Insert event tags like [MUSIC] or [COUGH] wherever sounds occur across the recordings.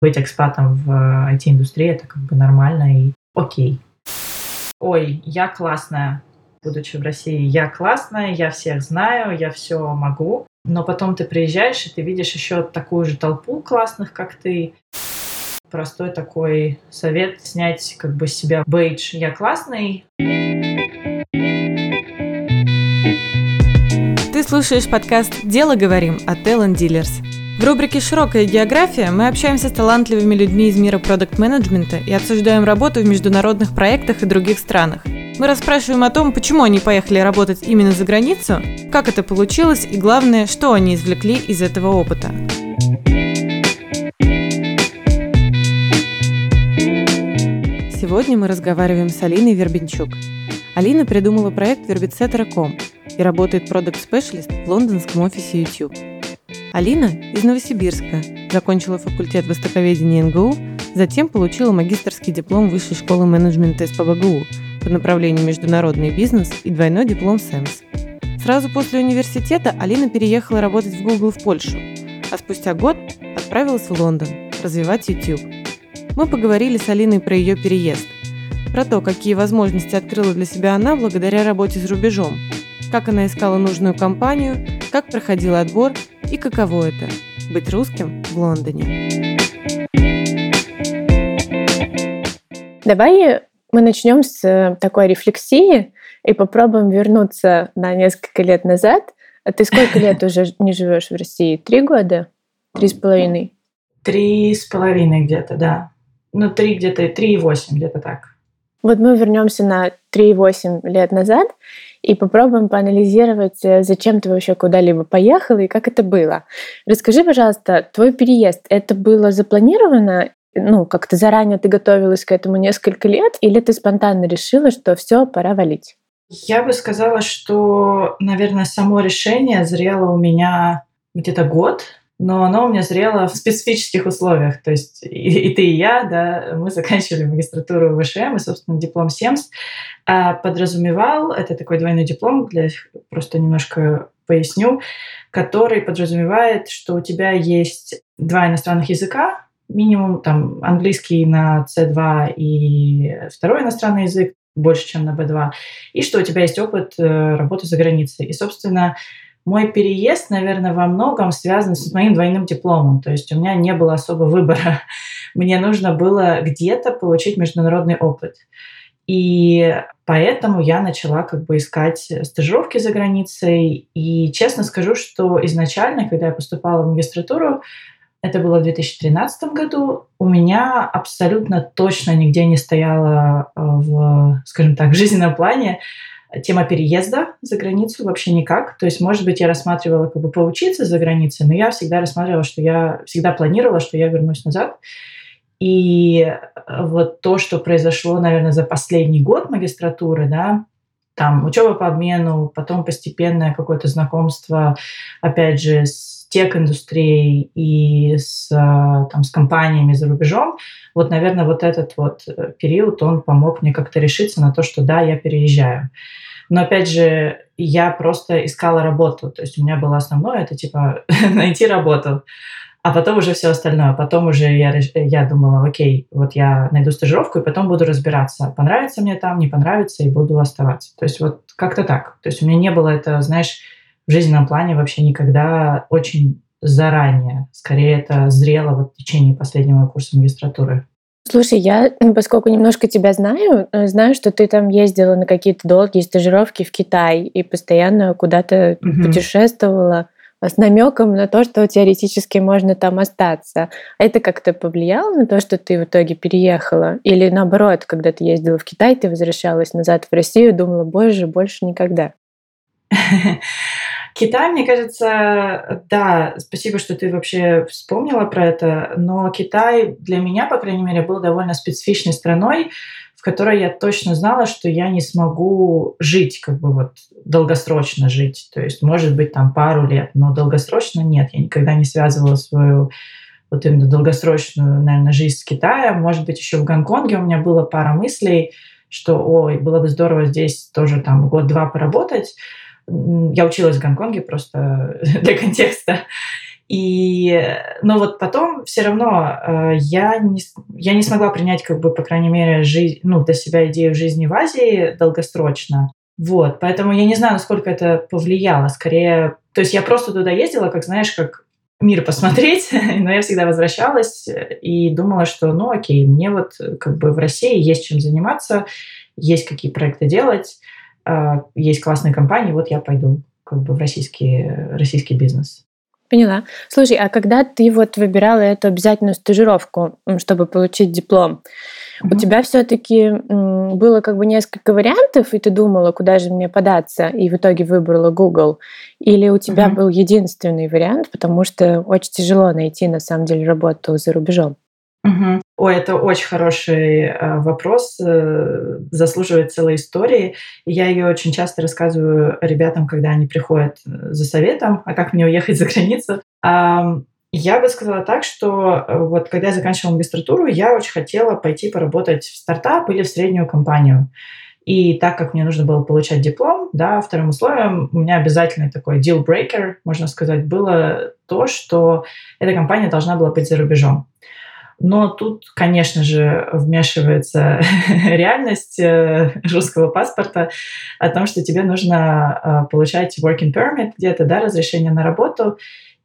быть экспатом в IT-индустрии это как бы нормально и окей. Ой, я классная, будучи в России, я классная, я всех знаю, я все могу. Но потом ты приезжаешь, и ты видишь еще такую же толпу классных, как ты. Простой такой совет снять как бы с себя бейдж «Я классный». Ты слушаешь подкаст «Дело говорим» от Talent Dealers. В рубрике «Широкая география» мы общаемся с талантливыми людьми из мира продукт-менеджмента и обсуждаем работу в международных проектах и других странах. Мы расспрашиваем о том, почему они поехали работать именно за границу, как это получилось и, главное, что они извлекли из этого опыта. Сегодня мы разговариваем с Алиной Вербенчук. Алина придумала проект Verbitsetter.com и работает продукт-специалист в лондонском офисе YouTube. Алина из Новосибирска, закончила факультет востоковедения НГУ, затем получила магистрский диплом Высшей школы менеджмента СПБГУ по направлению международный бизнес и двойной диплом СЭМС. Сразу после университета Алина переехала работать в Google в Польшу, а спустя год отправилась в Лондон развивать YouTube. Мы поговорили с Алиной про ее переезд, про то, какие возможности открыла для себя она благодаря работе за рубежом, как она искала нужную компанию, как проходил отбор и каково это – быть русским в Лондоне. Давай мы начнем с такой рефлексии и попробуем вернуться на несколько лет назад. А ты сколько лет уже не живешь в России? Три года? Три с половиной? Три с половиной где-то, да. Ну, три где-то, три и восемь, где-то так. Вот мы вернемся на 3-8 лет назад и попробуем поанализировать, э, зачем ты вообще куда-либо поехала и как это было. Расскажи, пожалуйста, твой переезд, это было запланировано ну, как-то заранее ты готовилась к этому несколько лет, или ты спонтанно решила, что все, пора валить? Я бы сказала, что, наверное, само решение зрело у меня где-то год, но оно у меня зрело в специфических условиях. То есть и, и ты, и я, да, мы заканчивали магистратуру в ВШМ, и, собственно, диплом СЕМС а подразумевал, это такой двойной диплом, для просто немножко поясню, который подразумевает, что у тебя есть два иностранных языка, минимум там английский на C2 и второй иностранный язык больше, чем на B2, и что у тебя есть опыт э, работы за границей. И, собственно, мой переезд, наверное, во многом связан с моим двойным дипломом. То есть у меня не было особо выбора. [LAUGHS] Мне нужно было где-то получить международный опыт. И поэтому я начала как бы искать стажировки за границей. И честно скажу, что изначально, когда я поступала в магистратуру, это было в 2013 году, у меня абсолютно точно нигде не стояло э, в, скажем так, [LAUGHS] жизненном плане тема переезда за границу вообще никак. То есть, может быть, я рассматривала как бы поучиться за границей, но я всегда рассматривала, что я всегда планировала, что я вернусь назад. И вот то, что произошло, наверное, за последний год магистратуры, да, там учеба по обмену, потом постепенное какое-то знакомство, опять же, с тех-индустрией и с, там, с компаниями за рубежом, вот, наверное, вот этот вот э, период, он помог мне как-то решиться на то, что да, я переезжаю. Но опять же, я просто искала работу. То есть у меня было основное это типа [LAUGHS] найти работу. А потом уже все остальное. Потом уже я, я думала, окей, вот я найду стажировку, и потом буду разбираться, понравится мне там, не понравится, и буду оставаться. То есть вот как-то так. То есть у меня не было это, знаешь, в жизненном плане вообще никогда очень заранее. Скорее, это зрело вот в течение последнего курса магистратуры. Слушай, я, поскольку немножко тебя знаю, э, знаю, что ты там ездила на какие-то долгие стажировки в Китай и постоянно куда-то угу. путешествовала с намеком на то, что теоретически можно там остаться. Это как-то повлияло на то, что ты в итоге переехала? Или наоборот, когда ты ездила в Китай, ты возвращалась назад в Россию, думала, боже, больше никогда? [LAUGHS] Китай, мне кажется, да, спасибо, что ты вообще вспомнила про это, но Китай для меня, по крайней мере, был довольно специфичной страной, в которой я точно знала, что я не смогу жить, как бы вот долгосрочно жить. То есть, может быть, там пару лет, но долгосрочно нет. Я никогда не связывала свою вот именно долгосрочную, наверное, жизнь с Китаем. Может быть, еще в Гонконге у меня было пара мыслей, что, ой, было бы здорово здесь тоже там год-два поработать, я училась в Гонконге просто [LAUGHS] для контекста. И, но вот потом все равно э, я, не, я не смогла принять, как бы, по крайней мере, жизнь, ну, для себя идею жизни в Азии долгосрочно. Вот, поэтому я не знаю, насколько это повлияло. Скорее, то есть я просто туда ездила, как, знаешь, как мир посмотреть, [LAUGHS] но я всегда возвращалась и думала, что, ну, окей, мне вот как бы в России есть чем заниматься, есть какие проекты делать, есть классные компании, вот я пойду как бы в российский, российский бизнес. Поняла. Слушай, а когда ты вот выбирала эту обязательную стажировку, чтобы получить диплом, mm-hmm. у тебя все-таки было как бы несколько вариантов, и ты думала, куда же мне податься, и в итоге выбрала Google, или у тебя mm-hmm. был единственный вариант, потому что очень тяжело найти на самом деле работу за рубежом? Угу. Ой, это очень хороший э, вопрос, э, заслуживает целой истории. Я ее очень часто рассказываю ребятам, когда они приходят э, за советом, а как мне уехать за границу. Я бы сказала так, что вот когда я заканчивала магистратуру, я очень хотела пойти поработать в стартап или в среднюю компанию. И так как мне нужно было получать диплом, да, вторым условием у меня обязательный такой deal breaker, можно сказать, было то, что эта компания должна была быть за рубежом. Но тут, конечно же, вмешивается [LAUGHS] реальность э, русского паспорта о том, что тебе нужно э, получать working permit где-то, да, разрешение на работу.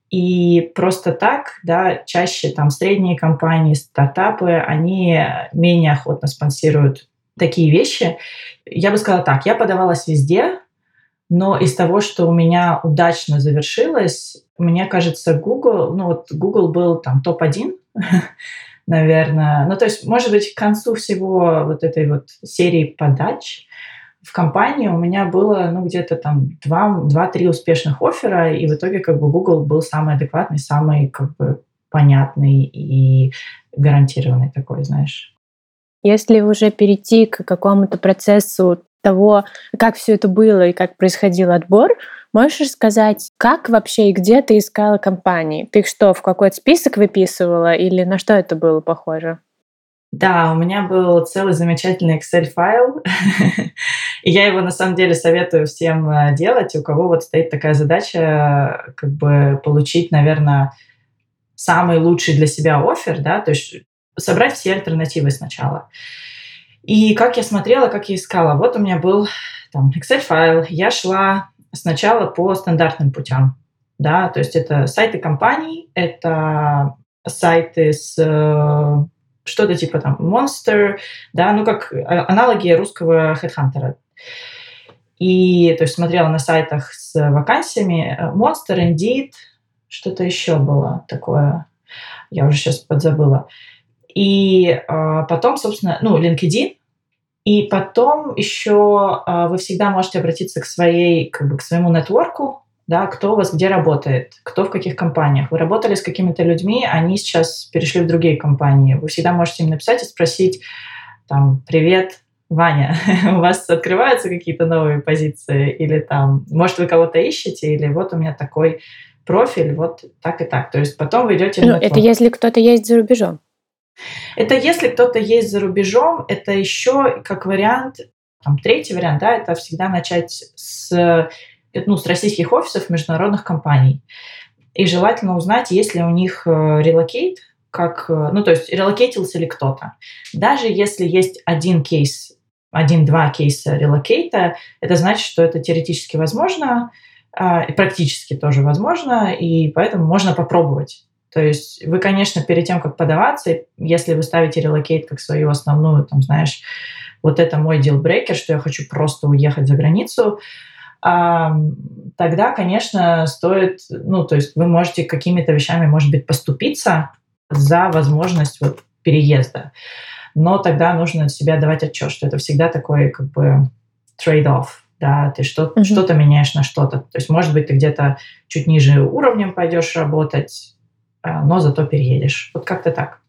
И просто так, да, чаще там средние компании, стартапы, они менее охотно спонсируют такие вещи. Я бы сказала так, я подавалась везде, но из того, что у меня удачно завершилось, мне кажется, Google, ну вот Google был там топ-1 [LAUGHS] наверное. Ну, то есть, может быть, к концу всего вот этой вот серии подач в компании у меня было, ну, где-то там два-три успешных оффера, и в итоге как бы Google был самый адекватный, самый как бы понятный и гарантированный такой, знаешь. Если уже перейти к какому-то процессу того, как все это было и как происходил отбор, Можешь сказать, как вообще и где ты искала компании? Ты их что, в какой-то список выписывала или на что это было похоже? Да, у меня был целый замечательный Excel-файл, [LAUGHS] и я его на самом деле советую всем э, делать, у кого вот стоит такая задача, как бы получить, наверное, самый лучший для себя офер, да, то есть собрать все альтернативы сначала. И как я смотрела, как я искала, вот у меня был там Excel-файл, я шла сначала по стандартным путям. Да, то есть это сайты компаний, это сайты с э, что-то типа там Monster, да, ну как э, аналоги русского Headhunter. И то есть смотрела на сайтах с вакансиями э, Monster, Indeed, что-то еще было такое, я уже сейчас подзабыла. И э, потом, собственно, ну, LinkedIn, и потом еще э, вы всегда можете обратиться к своей, как бы к своему нетворку, да, кто у вас где работает, кто в каких компаниях. Вы работали с какими-то людьми, они сейчас перешли в другие компании. Вы всегда можете им написать и спросить, там, привет, Ваня, [LAUGHS] у вас открываются какие-то новые позиции? Или там, может, вы кого-то ищете? Или вот у меня такой профиль, вот так и так. То есть потом вы идете... Ну, это если кто-то есть за рубежом. Это если кто-то есть за рубежом, это еще как вариант, там, третий вариант, да, это всегда начать с, ну, с российских офисов международных компаний. И желательно узнать, есть ли у них relocate, как, ну, то есть релокейтился ли кто-то. Даже если есть один кейс, один-два кейса relocate а, это значит, что это теоретически возможно, а, и практически тоже возможно, и поэтому можно попробовать. То есть вы, конечно, перед тем, как подаваться, если вы ставите relocate как свою основную, там, знаешь, вот это мой dealbreaker, что я хочу просто уехать за границу, а, тогда, конечно, стоит, ну, то есть вы можете какими-то вещами, может быть, поступиться за возможность вот переезда. Но тогда нужно себе давать отчет, что это всегда такой как бы trade-off, да, ты что, mm-hmm. что-то меняешь на что-то. То есть, может быть, ты где-то чуть ниже уровнем пойдешь работать, но зато переедешь. Вот как-то так.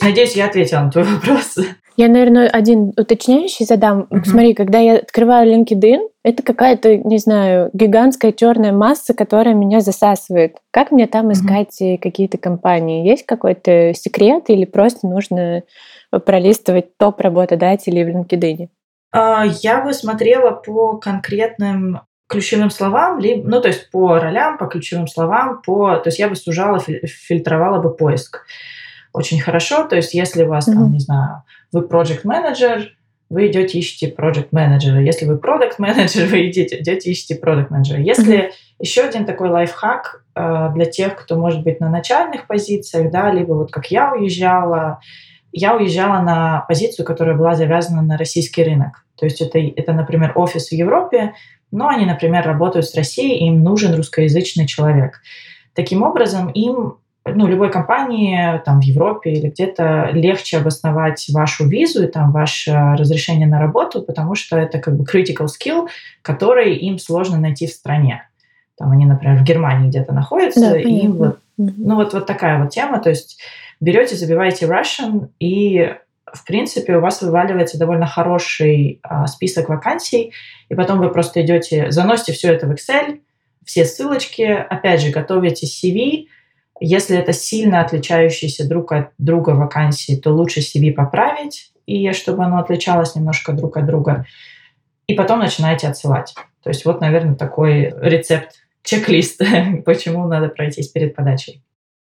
Надеюсь, я ответила на твой вопрос. Я, наверное, один уточняющий задам. Uh-huh. Смотри, когда я открываю LinkedIn, это какая-то, не знаю, гигантская черная масса, которая меня засасывает. Как мне там искать uh-huh. какие-то компании? Есть какой-то секрет или просто нужно пролистывать топ работодателей в LinkedIn? А, я бы смотрела по конкретным ключевым словам, либо, ну, то есть по ролям, по ключевым словам, по, то есть я бы сужала, фильтровала бы поиск очень хорошо. То есть если у вас, mm-hmm. там, не знаю, вы project менеджер вы идете ищете project менеджера Если вы продукт менеджер [LAUGHS] вы идете, идете ищете продукт менеджера Если mm-hmm. еще один такой лайфхак э, для тех, кто может быть на начальных позициях, да, либо вот как я уезжала, я уезжала на позицию, которая была завязана на российский рынок. То есть это, это, например, офис в Европе, но они, например, работают с Россией, им нужен русскоязычный человек. Таким образом, им ну, любой компании там, в Европе или где-то легче обосновать вашу визу и там, ваше разрешение на работу, потому что это как бы critical skill, который им сложно найти в стране. Там они, например, в Германии где-то находятся, да, и вот, ну, вот, вот такая вот тема. То есть берете, забиваете Russian, и в принципе, у вас вываливается довольно хороший а, список вакансий, и потом вы просто идете, заносите все это в Excel, все ссылочки, опять же, готовите CV, если это сильно отличающиеся друг от друга вакансии, то лучше CV поправить, и чтобы оно отличалось немножко друг от друга. И потом начинаете отсылать. То есть вот, наверное, такой рецепт, чек-лист, [LAUGHS] почему надо пройтись перед подачей.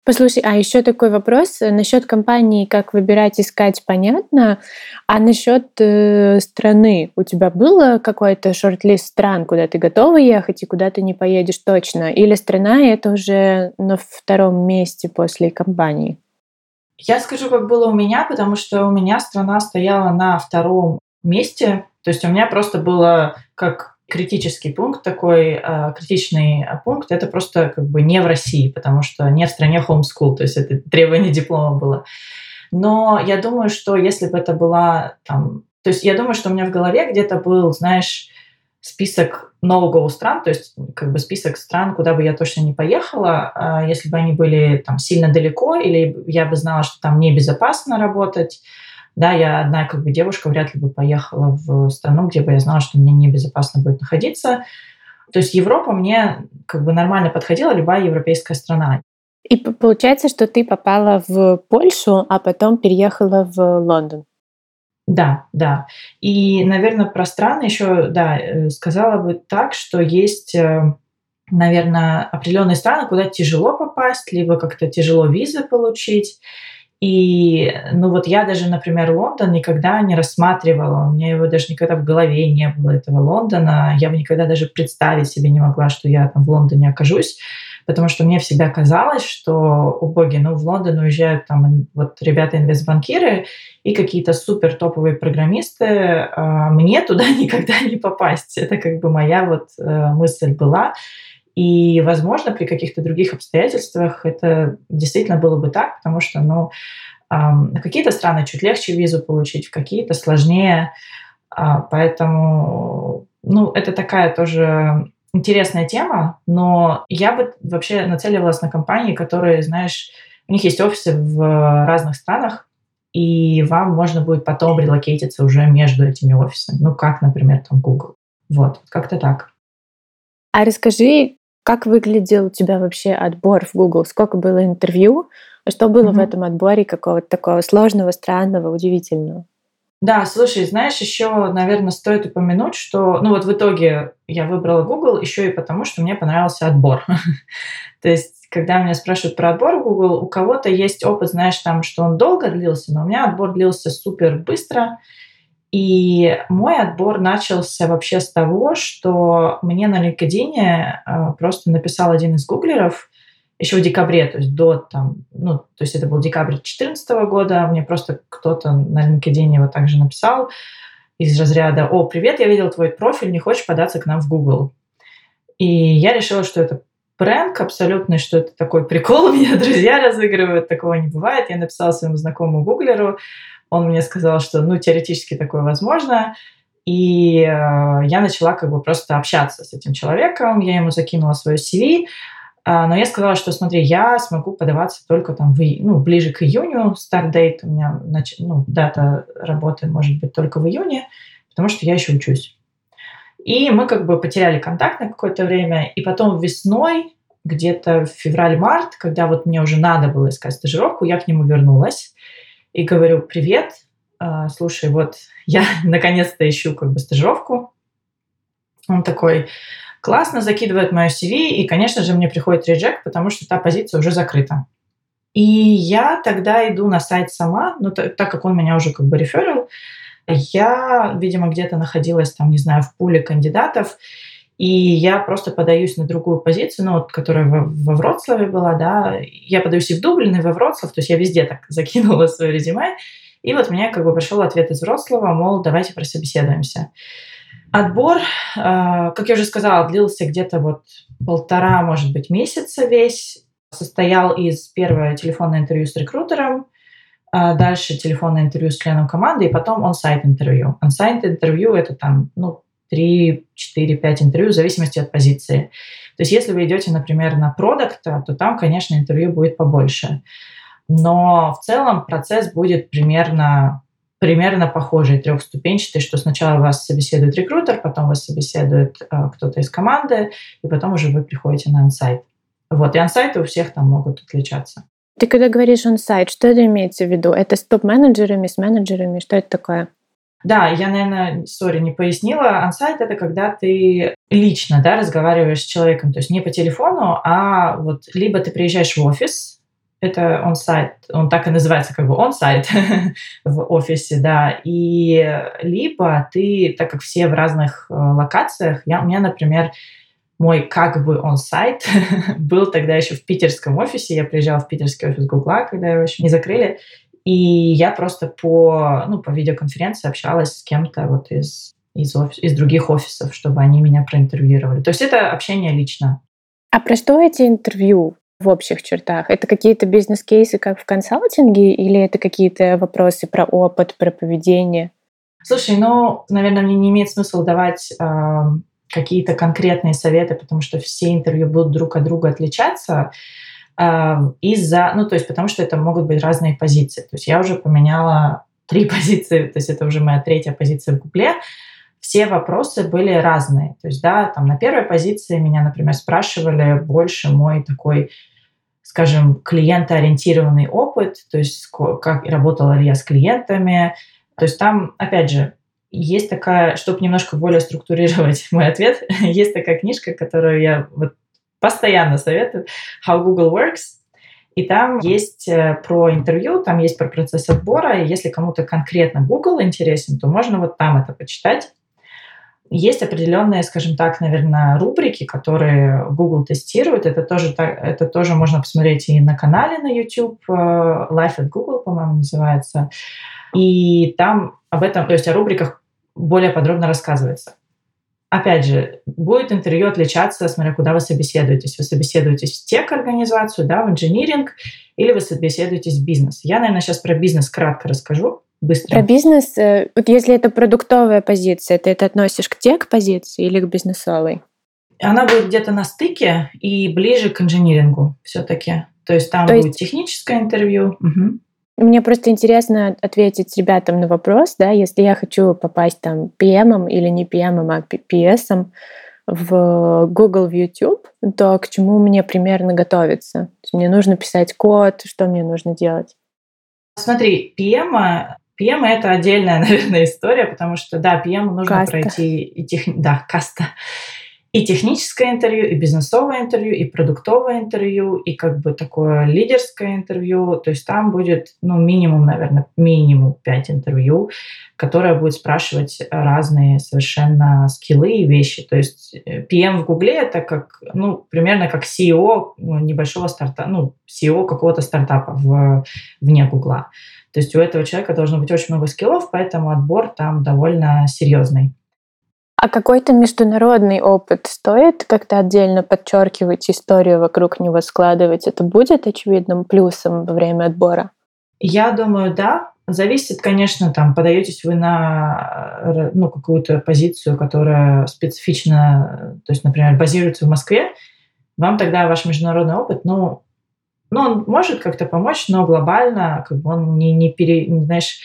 Послушай, а еще такой вопрос насчет компании, как выбирать, искать, понятно. А насчет э, страны у тебя было какой-то шорт-лист стран, куда ты готова ехать и куда ты не поедешь точно? Или страна это уже на втором месте после компании? Я скажу, как было у меня, потому что у меня страна стояла на втором месте. То есть у меня просто было как критический пункт, такой э, критичный пункт, это просто как бы не в России, потому что не в стране homeschool, то есть это требование диплома было. Но я думаю, что если бы это была там... То есть я думаю, что у меня в голове где-то был, знаешь, список no-go стран, то есть как бы список стран, куда бы я точно не поехала, э, если бы они были там сильно далеко, или я бы знала, что там небезопасно работать, да, я одна как бы девушка вряд ли бы поехала в страну, где бы я знала, что мне небезопасно будет находиться. То есть Европа мне как бы нормально подходила, любая европейская страна. И получается, что ты попала в Польшу, а потом переехала в Лондон. Да, да. И, наверное, про страны еще, да, э, сказала бы так, что есть, э, наверное, определенные страны, куда тяжело попасть, либо как-то тяжело визы получить. И, ну вот я даже, например, Лондон никогда не рассматривала, у меня его даже никогда в голове не было, этого Лондона. Я бы никогда даже представить себе не могла, что я там в Лондоне окажусь, потому что мне всегда казалось, что, о боги, ну в Лондон уезжают там вот ребята-инвестбанкиры и какие-то супер топовые программисты, а мне туда [LAUGHS] никогда не попасть. Это как бы моя вот э, мысль была. И, возможно, при каких-то других обстоятельствах это действительно было бы так, потому что, ну, в какие-то страны чуть легче визу получить, в какие-то сложнее. А, поэтому, ну, это такая тоже интересная тема, но я бы вообще нацеливалась на компании, которые, знаешь, у них есть офисы в разных странах, и вам можно будет потом релокейтиться уже между этими офисами. Ну, как, например, там Google. Вот, как-то так. А расскажи, как выглядел у тебя вообще отбор в Google? Сколько было интервью? Что было mm-hmm. в этом отборе какого-то такого сложного, странного, удивительного? Да, слушай, знаешь, еще, наверное, стоит упомянуть, что, ну вот в итоге я выбрала Google еще и потому, что мне понравился отбор. [LAUGHS] То есть, когда меня спрашивают про отбор в Google, у кого-то есть опыт, знаешь, там, что он долго длился, но у меня отбор длился супер быстро, и мой отбор начался вообще с того, что мне на LinkedIn э, просто написал один из гуглеров еще в декабре, то есть до там, ну, то есть это был декабрь 2014 года, мне просто кто-то на LinkedIn его также написал из разряда «О, привет, я видел твой профиль, не хочешь податься к нам в Google?» И я решила, что это прэнк абсолютный, что это такой прикол, [LAUGHS] меня друзья разыгрывают, такого не бывает. Я написала своему знакомому гуглеру, он мне сказал, что, ну, теоретически такое возможно. И э, я начала как бы просто общаться с этим человеком, я ему закинула свое CV, э, но я сказала, что, смотри, я смогу подаваться только там в, ну, ближе к июню, старт дейт у меня, ну, дата работы может быть только в июне, потому что я еще учусь. И мы как бы потеряли контакт на какое-то время, и потом весной, где-то в февраль-март, когда вот мне уже надо было искать стажировку, я к нему вернулась, и говорю, привет, а, слушай, вот я [LAUGHS] наконец-то ищу как бы стажировку. Он такой, Классно закидывает мое CV, и, конечно же, мне приходит реджект, потому что та позиция уже закрыта. И я тогда иду на сайт сама, ну, так, так как он меня уже как бы реферил, я, видимо, где-то находилась там, не знаю, в пуле кандидатов, и я просто подаюсь на другую позицию, ну, вот, которая во, во Вроцлаве была, да, я подаюсь и в Дублин, и во Вроцлав, то есть я везде так [LAUGHS] закинула свое резюме, и вот мне как бы пришел ответ из Вроцлава, мол, давайте прособеседуемся. Отбор, э, как я уже сказала, длился где-то вот полтора, может быть, месяца весь. Состоял из первого телефонного интервью с рекрутером, э, дальше телефонное интервью с членом команды, и потом он-сайт интервью. Он-сайт интервью это там, ну, 3, 4, 5 интервью в зависимости от позиции. То есть если вы идете, например, на продукта, то там, конечно, интервью будет побольше. Но в целом процесс будет примерно примерно похожий, трехступенчатый, что сначала вас собеседует рекрутер, потом вас собеседует э, кто-то из команды, и потом уже вы приходите на ансайт. Вот, и ансайты у всех там могут отличаться. Ты когда говоришь ансайт, что это имеется в виду? Это с топ-менеджерами, с менеджерами? Что это такое? Да, я, наверное, сори, не пояснила. Ансайт — это когда ты лично да, разговариваешь с человеком, то есть не по телефону, а вот либо ты приезжаешь в офис, это он-сайт, он так и называется, как бы он-сайт [LAUGHS] в офисе, да, и либо ты, так как все в разных э, локациях, я, у меня, например, мой как бы он-сайт [LAUGHS] был тогда еще в питерском офисе, я приезжала в питерский офис Гугла, когда его еще не закрыли, и я просто по, ну, по видеоконференции общалась с кем-то вот из, из, офис, из других офисов, чтобы они меня проинтервьюировали. То есть это общение лично. А про что эти интервью? в общих чертах? Это какие-то бизнес-кейсы, как в консалтинге, или это какие-то вопросы про опыт, про поведение? Слушай, ну, наверное, мне не имеет смысла давать э, какие-то конкретные советы, потому что все интервью будут друг от друга отличаться из-за, ну, то есть потому что это могут быть разные позиции. То есть я уже поменяла три [LAUGHS] позиции, то есть это уже моя третья позиция в Гугле, все вопросы были разные. То есть, да, там на первой позиции меня, например, спрашивали больше мой такой скажем, клиентоориентированный опыт, то есть как работала ли я с клиентами. То есть там, опять же, есть такая, чтобы немножко более структурировать [LAUGHS] мой ответ, [LAUGHS] есть такая книжка, которую я вот постоянно советую, How Google Works, и там есть э, про интервью, там есть про процесс отбора, и если кому-то конкретно Google интересен, то можно вот там это почитать. Есть определенные, скажем так, наверное, рубрики, которые Google тестирует. Это тоже, это тоже можно посмотреть и на канале на YouTube, э, Life at Google, по-моему, называется. И там об этом, то есть о рубриках более подробно рассказывается. Опять же, будет интервью отличаться, смотря куда вы собеседуетесь. Вы собеседуетесь в тех-организацию, да, в инжиниринг, или вы собеседуетесь в бизнес. Я, наверное, сейчас про бизнес кратко расскажу быстро. Про бизнес, э, вот если это продуктовая позиция, ты это относишь к тех-позиции или к бизнесовой? Она будет где-то на стыке и ближе к инжинирингу все-таки. То есть там То будет есть... техническое интервью. Угу. Мне просто интересно ответить ребятам на вопрос, да, если я хочу попасть там PM или не PM, а PS в Google, в YouTube, то к чему мне примерно готовиться? Мне нужно писать код, что мне нужно делать? Смотри, PM PM это отдельная, [LAUGHS] наверное, история, потому что, да, PM нужно каста. пройти и тех... да, каста. И техническое интервью, и бизнесовое интервью, и продуктовое интервью, и как бы такое лидерское интервью. То есть там будет, ну, минимум, наверное, минимум 5 интервью, которое будет спрашивать разные совершенно скиллы и вещи. То есть э, PM в Гугле это как, ну, примерно как CEO небольшого стартапа, ну, CEO какого-то стартапа в, вне Гугла. То есть у этого человека должно быть очень много скиллов, поэтому отбор там довольно серьезный. А какой-то международный опыт стоит как-то отдельно подчеркивать историю вокруг него, складывать? Это будет очевидным плюсом во время отбора? Я думаю, да. Зависит, конечно, там, подаетесь вы на ну, какую-то позицию, которая специфично, то есть, например, базируется в Москве, вам тогда ваш международный опыт, ну, ну, он может как-то помочь, но глобально как бы он не, не, пере, знаешь,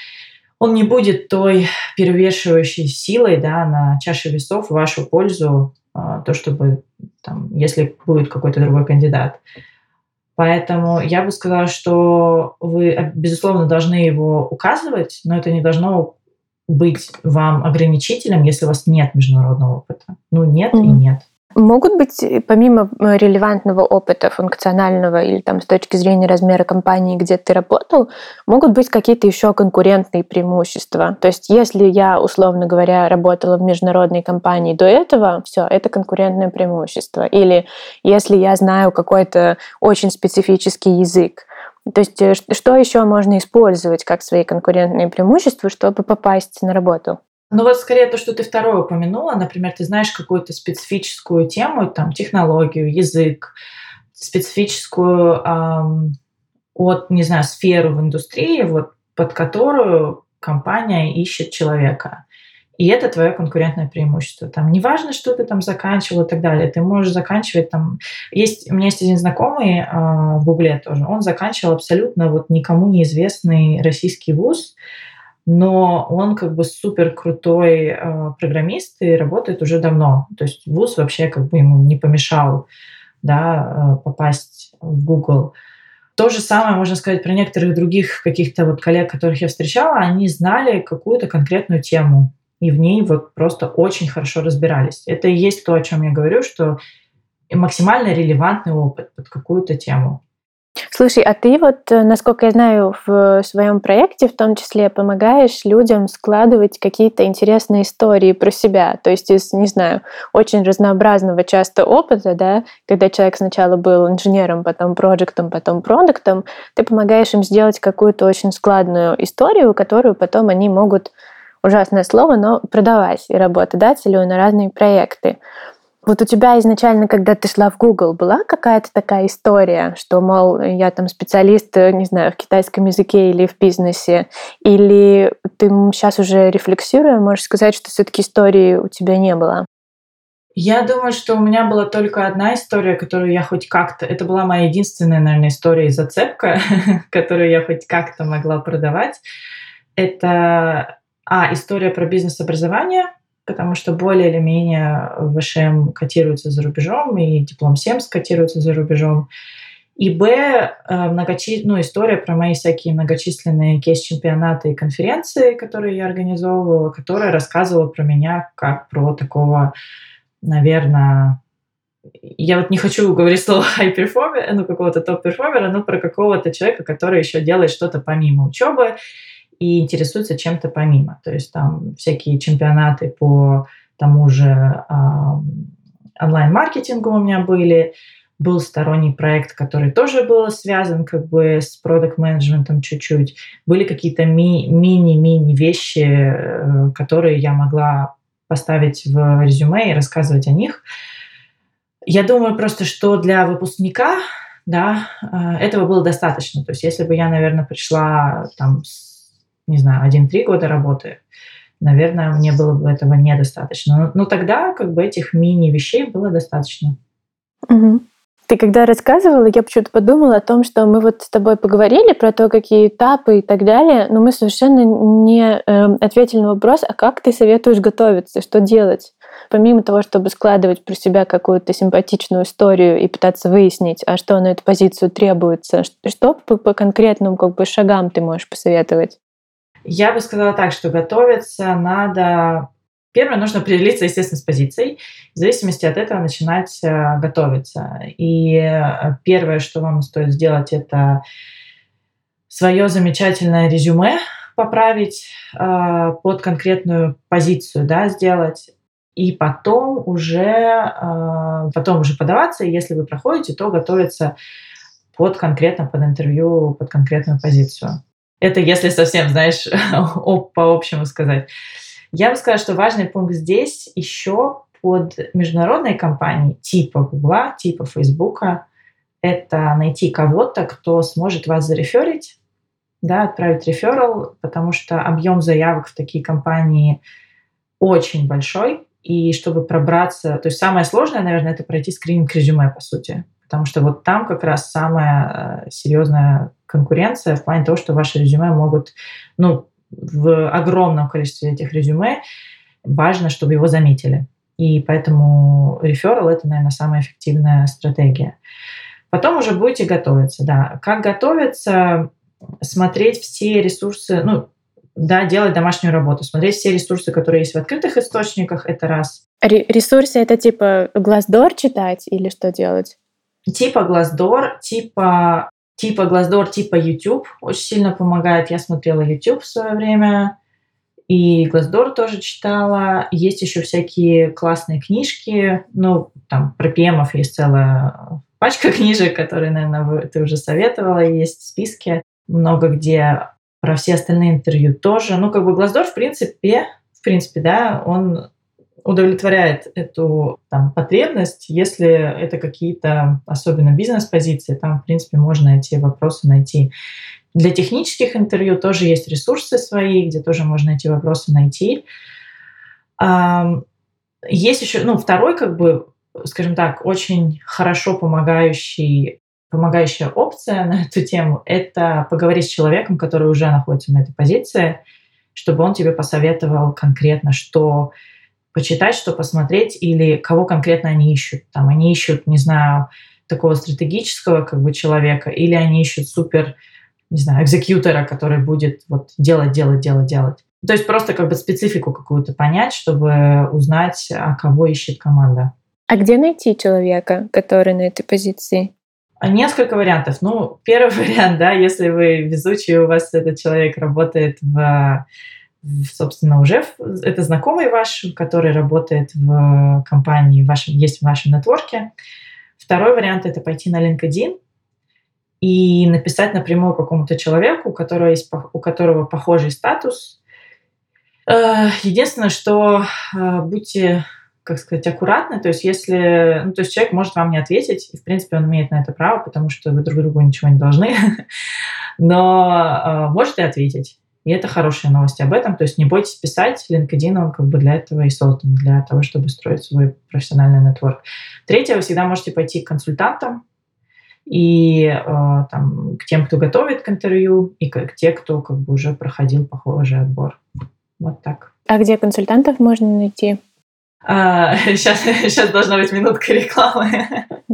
он не будет той перевешивающей силой да, на чаше весов в вашу пользу, а, то, чтобы, там, если будет какой-то другой кандидат. Поэтому я бы сказала, что вы, безусловно, должны его указывать, но это не должно быть вам ограничителем, если у вас нет международного опыта. Ну, нет mm-hmm. и нет. Могут быть, э, помимо э, релевантного опыта функционального или там с точки зрения размера компании, где ты работал, могут быть какие-то еще конкурентные преимущества. То есть, если я, условно говоря, работала в международной компании до этого, все, это конкурентное преимущество. Или если я знаю какой-то очень специфический язык, то есть э, что еще можно использовать как свои конкурентные преимущества, чтобы попасть на работу? Ну вот скорее то, что ты второе упомянула, например, ты знаешь какую-то специфическую тему, там, технологию, язык, специфическую эм, от, не знаю, сферу в индустрии, вот, под которую компания ищет человека. И это твое конкурентное преимущество. Там неважно, что ты там заканчивал и так далее. Ты можешь заканчивать там... Есть, у меня есть один знакомый э, в Гугле тоже. Он заканчивал абсолютно вот никому неизвестный российский вуз, но он как бы супер крутой э, программист и работает уже давно. То есть вуз вообще как бы ему не помешал да, э, попасть в Google. То же самое можно сказать про некоторых других каких-то вот коллег, которых я встречала. Они знали какую-то конкретную тему и в ней вот просто очень хорошо разбирались. Это и есть то, о чем я говорю, что максимально релевантный опыт под какую-то тему. Слушай, а ты вот, э, насколько я знаю, в своем проекте в том числе помогаешь людям складывать какие-то интересные истории про себя. То есть из, не знаю, очень разнообразного часто опыта, да, когда человек сначала был инженером, потом проектом, потом продуктом, ты помогаешь им сделать какую-то очень складную историю, которую потом они могут ужасное слово, но продавать и работодателю на разные проекты. Вот у тебя изначально, когда ты шла в Google, была какая-то такая история, что, мол, я там специалист, не знаю, в китайском языке или в бизнесе, или ты сейчас уже рефлексируя, можешь сказать, что все-таки истории у тебя не было? Я думаю, что у меня была только одна история, которую я хоть как-то... Это была моя единственная, наверное, история и зацепка, [LAUGHS] которую я хоть как-то могла продавать. Это а, история про бизнес-образование, потому что более или менее ВШМ котируется за рубежом, и диплом 7 котируется за рубежом. И Б, э, многочи... ну, история про мои всякие многочисленные кейс-чемпионаты и конференции, которые я организовывала, которая рассказывала про меня как про такого, наверное, я вот не хочу говорить слово [LAUGHS] high performer, ну, какого-то топ-перформера, но про какого-то человека, который еще делает что-то помимо учебы, и интересуется чем-то помимо. То есть там всякие чемпионаты по тому же э, онлайн-маркетингу у меня были, был сторонний проект, который тоже был связан как бы с продукт менеджментом чуть-чуть. Были какие-то ми- мини-мини вещи, э, которые я могла поставить в резюме и рассказывать о них. Я думаю просто, что для выпускника да, э, этого было достаточно. То есть если бы я, наверное, пришла там с не знаю, один-три года работы, наверное, мне было бы этого недостаточно. Но, но тогда как бы этих мини-вещей было достаточно. Угу. Ты когда рассказывала, я почему-то подумала о том, что мы вот с тобой поговорили про то, какие этапы и так далее, но мы совершенно не э, ответили на вопрос, а как ты советуешь готовиться, что делать? Помимо того, чтобы складывать про себя какую-то симпатичную историю и пытаться выяснить, а что на эту позицию требуется, что по, по конкретным как бы, шагам ты можешь посоветовать? Я бы сказала так, что готовиться надо... Первое, нужно определиться, естественно, с позицией. В зависимости от этого начинать э, готовиться. И э, первое, что вам стоит сделать, это свое замечательное резюме поправить э, под конкретную позицию, да, сделать и потом уже, э, потом уже подаваться, и если вы проходите, то готовиться под конкретно, под интервью, под конкретную позицию. Это если совсем, знаешь, [LAUGHS] по общему сказать. Я бы сказала, что важный пункт здесь еще под международной компанией типа Гугла, типа Фейсбука, это найти кого-то, кто сможет вас зареферить, да, отправить реферал, потому что объем заявок в такие компании очень большой, и чтобы пробраться, то есть самое сложное, наверное, это пройти скрининг резюме, по сути, потому что вот там как раз самая э, серьезная конкуренция в плане того, что ваши резюме могут, ну, в огромном количестве этих резюме важно, чтобы его заметили. И поэтому реферал – это, наверное, самая эффективная стратегия. Потом уже будете готовиться, да. Как готовиться? Смотреть все ресурсы, ну, да, делать домашнюю работу, смотреть все ресурсы, которые есть в открытых источниках, это раз. Ресурсы это типа Glassdoor читать или что делать? Типа Glassdoor, типа типа Glassdoor, типа YouTube очень сильно помогает. Я смотрела YouTube в свое время, и Glassdoor тоже читала. Есть еще всякие классные книжки. Ну, там про пемов есть целая пачка книжек, которые, наверное, ты уже советовала, есть в списке. Много где про все остальные интервью тоже. Ну, как бы Glassdoor, в принципе, в принципе, да, он удовлетворяет эту там, потребность, если это какие-то особенно бизнес-позиции, там, в принципе, можно эти вопросы найти. Для технических интервью тоже есть ресурсы свои, где тоже можно эти вопросы найти. Есть еще, ну, второй, как бы, скажем так, очень хорошо помогающий помогающая опция на эту тему – это поговорить с человеком, который уже находится на этой позиции, чтобы он тебе посоветовал конкретно, что почитать, что посмотреть, или кого конкретно они ищут. Там они ищут, не знаю, такого стратегического как бы человека, или они ищут супер, не знаю, экзекьютора, который будет вот делать, делать, делать, делать. То есть просто как бы специфику какую-то понять, чтобы узнать, а кого ищет команда. А где найти человека, который на этой позиции? Несколько вариантов. Ну, первый [LAUGHS] вариант, да, если вы везучий, у вас этот человек работает в собственно, уже это знакомый ваш, который работает в компании, в вашем, есть в вашем нетворке. Второй вариант – это пойти на LinkedIn и написать напрямую какому-то человеку, у которого, есть, у которого похожий статус. Э, единственное, что э, будьте как сказать, аккуратны. То есть, если, ну, то есть человек может вам не ответить, и, в принципе, он имеет на это право, потому что вы друг другу ничего не должны, [LAUGHS] но э, может и ответить. И это хорошие новости об этом. То есть не бойтесь писать. LinkedIn, он как бы для этого и создан, для того, чтобы строить свой профессиональный нетворк. Третье, вы всегда можете пойти к консультантам и э, там, к тем, кто готовит к интервью, и к, к те, кто как бы уже проходил похожий отбор. Вот так. А где консультантов можно найти? А, [LAUGHS] сейчас, сейчас должна быть минутка рекламы.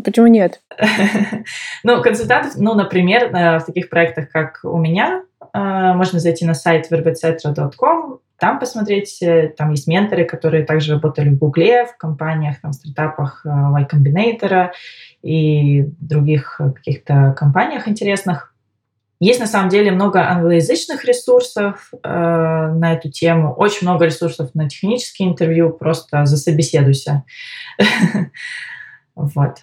Почему нет? [LAUGHS] ну, консультантов, ну, например, э, в таких проектах, как у меня, можно зайти на сайт verbetcetera.com, там посмотреть, э, там есть менторы, которые также работали в Гугле, в компаниях, там, стартапах Y Combinator и других каких-то компаниях интересных. Есть на самом деле много англоязычных ресурсов э, на эту тему, очень много ресурсов на технические интервью, просто засобеседуйся. [LAUGHS] Вот.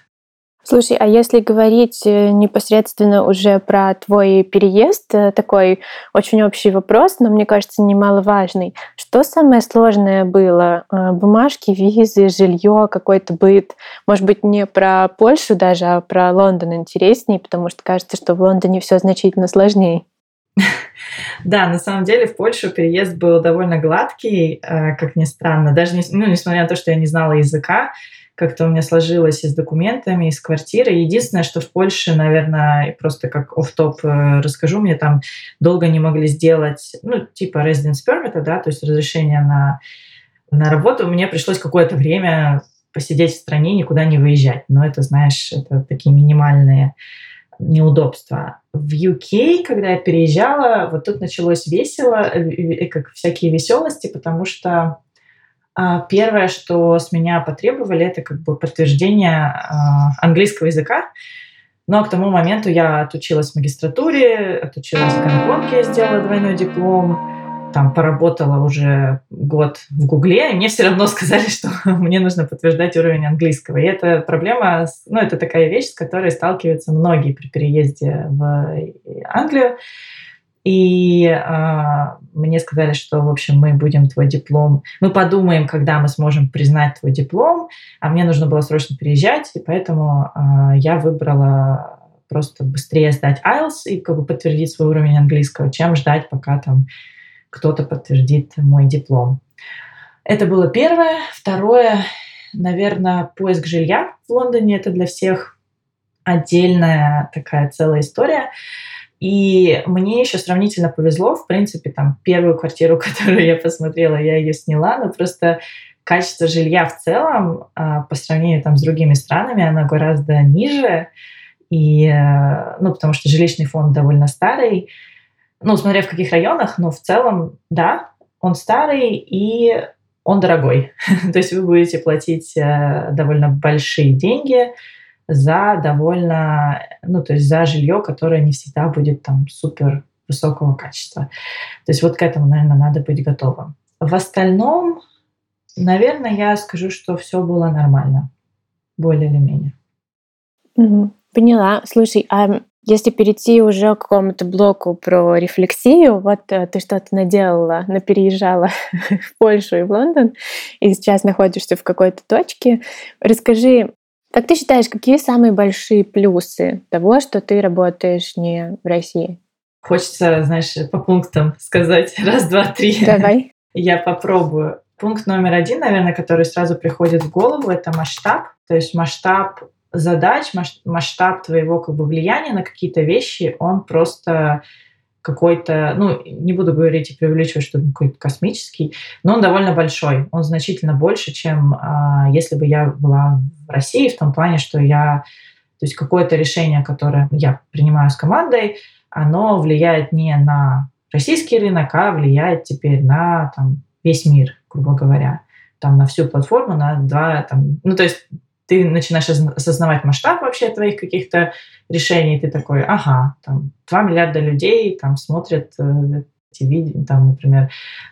Слушай, а если говорить э, непосредственно уже про твой переезд, э, такой очень общий вопрос, но мне кажется немаловажный. Что самое сложное было? Э, бумажки, визы, жилье, какой-то быт? Может быть, не про Польшу даже, а про Лондон интереснее, потому что кажется, что в Лондоне все значительно сложнее. [LAUGHS] Да, на самом деле в Польшу переезд был довольно гладкий, как ни странно. Даже не, ну, несмотря на то, что я не знала языка, как-то у меня сложилось и с документами, и с квартирой. Единственное, что в Польше, наверное, просто как оф топ э, расскажу, мне там долго не могли сделать, ну, типа residence permit, да, то есть разрешение на, на работу. Мне пришлось какое-то время посидеть в стране, никуда не выезжать. Но это, знаешь, это такие минимальные неудобства. В UK, когда я переезжала, вот тут началось весело, э, как всякие веселости, потому что первое, что с меня потребовали, это как бы подтверждение а, английского языка. Но к тому моменту я отучилась в магистратуре, отучилась в Гонконге, сделала двойной диплом, там поработала уже год в Гугле, и мне все равно сказали, [LAUGHS] что мне нужно подтверждать уровень английского. И это проблема, ну, это такая вещь, с которой сталкиваются многие при переезде в Англию. И э, мне сказали, что, в общем, мы будем твой диплом, мы подумаем, когда мы сможем признать твой диплом, а мне нужно было срочно переезжать, и поэтому э, я выбрала просто быстрее сдать IELTS и как бы подтвердить свой уровень английского, чем ждать, пока там кто-то подтвердит мой диплом. Это было первое. Второе, наверное, поиск жилья в Лондоне. Это для всех отдельная такая целая история. И мне еще сравнительно повезло, в принципе, там первую квартиру, [LAUGHS] которую я посмотрела, я ее сняла, но просто качество жилья в целом а, по сравнению там с другими странами, оно гораздо ниже, и, э, ну, потому что жилищный фонд довольно старый, Ну, смотря в каких районах, но в целом, да, он старый и он дорогой. [LAUGHS] То есть вы будете платить э, довольно большие деньги за довольно, ну, то есть за жилье, которое не всегда будет там супер высокого качества. То есть вот к этому, наверное, надо быть готовым. В остальном, наверное, я скажу, что все было нормально, более или менее. Поняла. Слушай, а если перейти уже к какому-то блоку про рефлексию, вот э, ты что-то наделала, напереезжала [LAUGHS] в Польшу и в Лондон, и сейчас находишься в какой-то точке. Расскажи, как ты считаешь, какие самые большие плюсы того, что ты работаешь не в России? Хочется, знаешь, по пунктам сказать [LAUGHS] раз, два, три. Давай. Я попробую. Пункт номер один, наверное, который сразу приходит в голову, это масштаб. То есть масштаб задач, масштаб твоего как бы влияния на какие-то вещи, он просто какой-то, ну, не буду говорить и преувеличивать, что он какой-то космический, но он довольно большой. Он значительно больше, чем а, если бы я была в России, в том плане, что я, то есть какое-то решение, которое я принимаю с командой, оно влияет не на российский рынок, а влияет теперь на там, весь мир, грубо говоря, там на всю платформу, на два, там, ну то есть ты начинаешь осознавать масштаб вообще твоих каких-то решений, ты такой, ага, там 2 миллиарда людей там смотрят э, эти видео, там, например,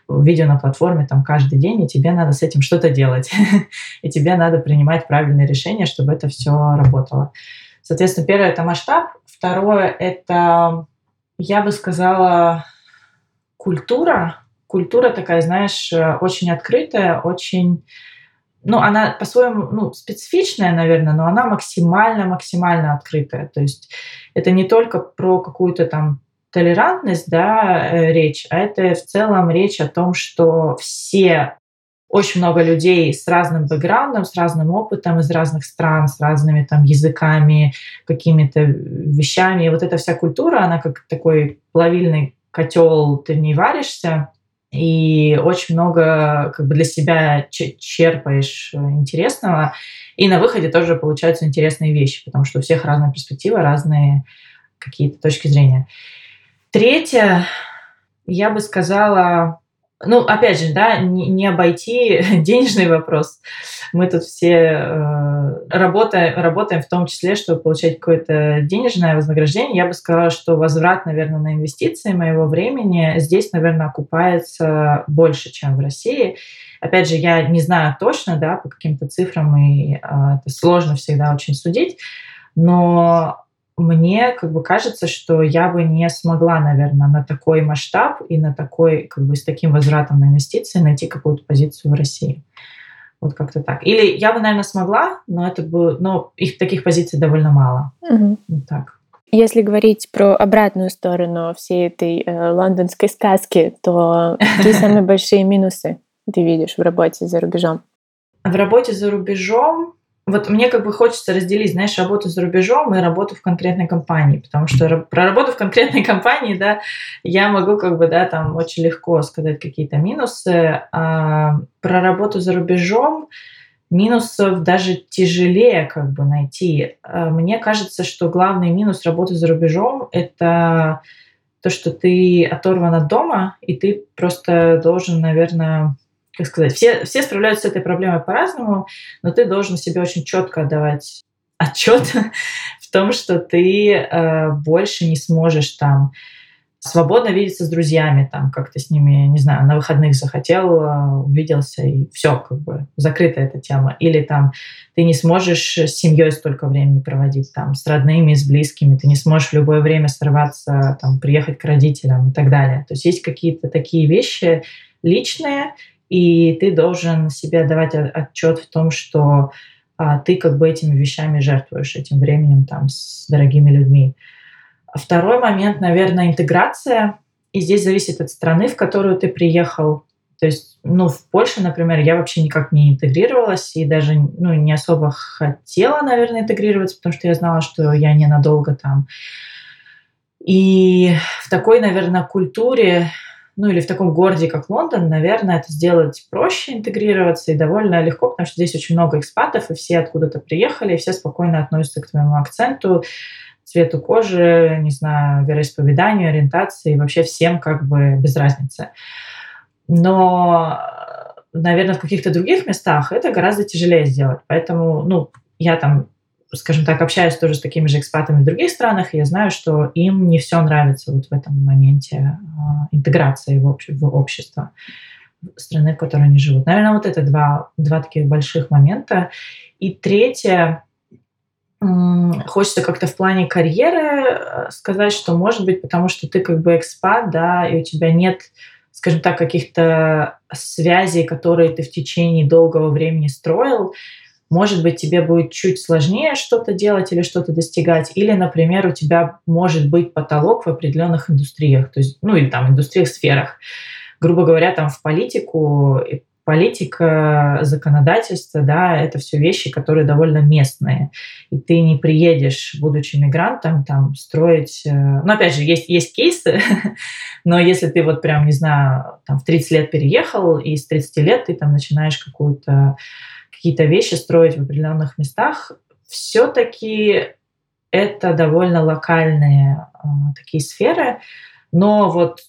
видео на платформе там каждый день, и тебе надо с этим что-то делать, [LAUGHS] и тебе надо принимать правильные решения, чтобы это все работало. Соответственно, первое это масштаб, второе это, я бы сказала, культура. Культура такая, знаешь, э, очень открытая, очень ну, она по-своему, ну, специфичная, наверное, но она максимально-максимально открытая. То есть это не только про какую-то там толерантность, да, э, речь, а это в целом речь о том, что все очень много людей с разным бэкграундом, с разным опытом из разных стран, с разными там языками, какими-то вещами. И вот эта вся культура, она как такой плавильный котел, ты не варишься, и очень много как бы для себя черпаешь э, интересного. И на выходе тоже получаются интересные вещи, потому что у всех разная перспектива, разные какие-то точки зрения. Третье, я бы сказала, ну, опять же, да, не, не обойти [LAUGHS] денежный вопрос. Мы тут все э, работаем, работаем в том числе, чтобы получать какое-то денежное вознаграждение. Я бы сказала, что возврат, наверное, на инвестиции моего времени здесь, наверное, окупается больше, чем в России. Опять же, я не знаю точно, да, по каким-то цифрам, и э, это сложно всегда очень судить, но мне как бы кажется, что я бы не смогла, наверное, на такой масштаб и на такой, как бы с таким возвратом на инвестиции найти какую-то позицию в России. Вот как-то так. Или я бы, наверное, смогла, но это бы, но их таких позиций довольно мало. Угу. Вот так. Если говорить про обратную сторону всей этой э, лондонской сказки, то какие [LAUGHS] самые большие минусы ты видишь в работе за рубежом? В работе за рубежом вот мне как бы хочется разделить, знаешь, работу за рубежом и работу в конкретной компании, потому что про работу в конкретной [LAUGHS] компании, да, я могу как бы, да, там очень легко сказать какие-то минусы, а про работу за рубежом минусов даже тяжелее как бы найти. А мне кажется, что главный минус работы за рубежом — это то, что ты оторван от дома, и ты просто должен, наверное, как сказать, все, все справляются с этой проблемой по-разному, но ты должен себе очень четко отдавать [LAUGHS] отчет в том, что ты э, больше не сможешь там свободно видеться с друзьями, там как-то с ними, не знаю, на выходных захотел, э, увиделся, и все, как бы закрыта эта тема. Или там ты не сможешь с семьей столько времени проводить, там, с родными, с близкими, ты не сможешь в любое время сорваться, там, приехать к родителям и так далее. То есть есть какие-то такие вещи личные, и ты должен себе давать отчет в том, что а, ты как бы этими вещами жертвуешь, этим временем там с дорогими людьми. Второй момент, наверное, интеграция. И здесь зависит от страны, в которую ты приехал. То есть, ну, в Польше, например, я вообще никак не интегрировалась и даже, ну, не особо хотела, наверное, интегрироваться, потому что я знала, что я ненадолго там. И в такой, наверное, культуре ну или в таком городе, как Лондон, наверное, это сделать проще, интегрироваться и довольно легко, потому что здесь очень много экспатов, и все откуда-то приехали, и все спокойно относятся к твоему акценту, цвету кожи, не знаю, вероисповеданию, ориентации, вообще всем как бы без разницы. Но, наверное, в каких-то других местах это гораздо тяжелее сделать. Поэтому, ну, я там скажем так, общаюсь тоже с такими же экспатами в других странах, и я знаю, что им не все нравится вот в этом моменте а, интеграции в, обще, в общество страны, в которой они живут. Наверное, вот это два, два таких больших момента. И третье, хочется как-то в плане карьеры э, сказать, что может быть, потому что ты как бы экспат, да, и у тебя нет, скажем так, каких-то связей, которые ты в течение долгого времени строил, может быть, тебе будет чуть сложнее что-то делать или что-то достигать, или, например, у тебя может быть потолок в определенных индустриях, то есть, ну или там индустриях, сферах. Грубо говоря, там в политику, политика, законодательство, да, это все вещи, которые довольно местные. И ты не приедешь, будучи мигрантом, там строить... Э, ну, опять же, есть, есть кейсы, [LAUGHS] но если ты вот прям, не знаю, там в 30 лет переехал, и с 30 лет ты там начинаешь какую-то какие-то вещи строить в определенных местах, все-таки это довольно локальные э, такие сферы, но вот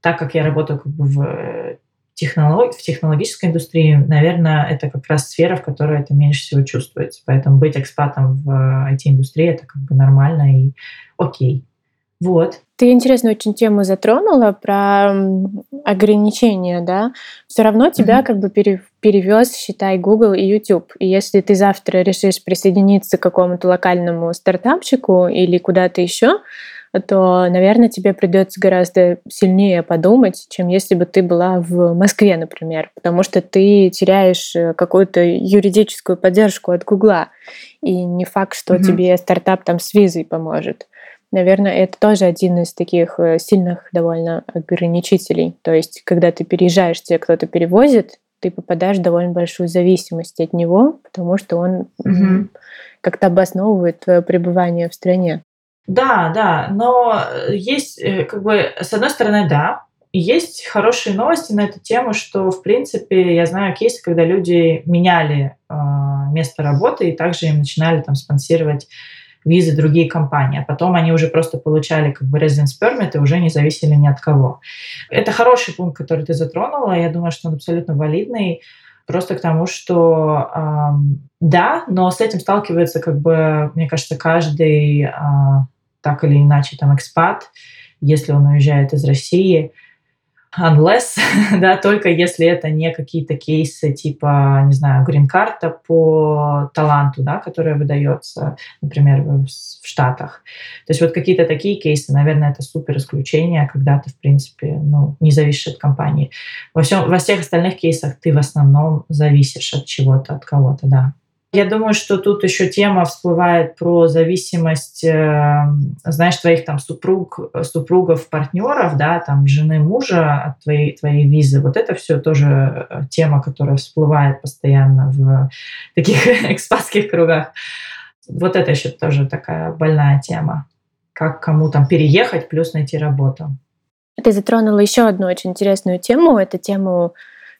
так как я работаю как бы в, технолог, в технологической индустрии, наверное, это как раз сфера, в которой это меньше всего чувствуется. Поэтому быть экспатом в IT-индустрии это как бы нормально и окей. Вот. Ты интересную очень тему затронула про ограничения, да? Все равно тебя mm-hmm. как бы перевез, считай, Google и YouTube. И если ты завтра решишь присоединиться к какому-то локальному стартапчику или куда-то еще, то, наверное, тебе придется гораздо сильнее подумать, чем если бы ты была в Москве, например, потому что ты теряешь э, какую-то юридическую поддержку от Гугла, и не факт, что mm-hmm. тебе стартап там с визой поможет. Наверное, это тоже один из таких э, сильных довольно ограничителей. То есть, когда ты переезжаешь, тебе кто-то перевозит, ты попадаешь в довольно большую зависимость от него, потому что он угу. как-то обосновывает твое пребывание в стране. Да, да, но э, есть, э, как бы, с одной стороны, да, есть хорошие новости на эту тему, что, в принципе, я знаю кейсы, когда люди меняли э, место работы и также им начинали там спонсировать визы другие компании, а потом они уже просто получали как бы residence permit и уже не зависели ни от кого. Это хороший пункт, который ты затронула, я думаю, что он абсолютно валидный, просто к тому, что э, да, но с этим сталкивается, как бы, мне кажется, каждый э, так или иначе там экспат, если он уезжает из России, unless, [LAUGHS] да, только если это не какие-то кейсы типа, не знаю, грин-карта по таланту, да, которая выдается, например, в, Штатах. То есть вот какие-то такие кейсы, наверное, это супер исключение, когда ты, в принципе, ну, не зависишь от компании. Во, всем, во всех остальных кейсах ты в основном зависишь от чего-то, от кого-то, да. Я думаю, что тут еще тема всплывает про зависимость, э, знаешь, твоих там супруг, супругов, партнеров, да, там жены мужа от твоей, твоей визы. Вот это все тоже э, тема, которая всплывает постоянно в таких [LAUGHS] экспатских кругах. Вот это еще тоже такая больная тема. Как кому там переехать, плюс найти работу. Ты затронула еще одну очень интересную тему. Это тему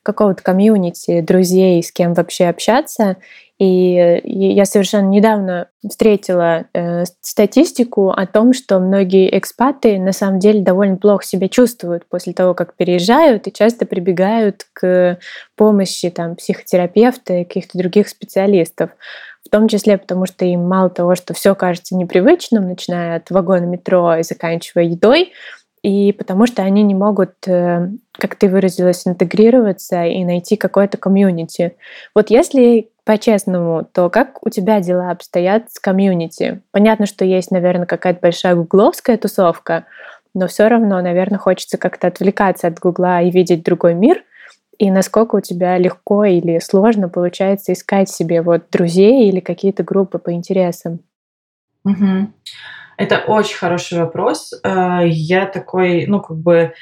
какого-то комьюнити, друзей, с кем вообще общаться. И я совершенно недавно встретила э, статистику о том, что многие экспаты на самом деле довольно плохо себя чувствуют после того, как переезжают, и часто прибегают к помощи там, психотерапевта и каких-то других специалистов. В том числе потому, что им мало того, что все кажется непривычным, начиная от вагона метро и заканчивая едой, и потому что они не могут, э, как ты выразилась, интегрироваться и найти какое-то комьюнити. Вот если по-честному, то как у тебя дела обстоят с комьюнити? Понятно, что есть, наверное, какая-то большая гугловская тусовка, но все равно, наверное, хочется как-то отвлекаться от гугла и видеть другой мир. И насколько у тебя легко или сложно получается искать себе вот друзей или какие-то группы по интересам? Угу. Это очень хороший вопрос. Э, я такой, ну, как бы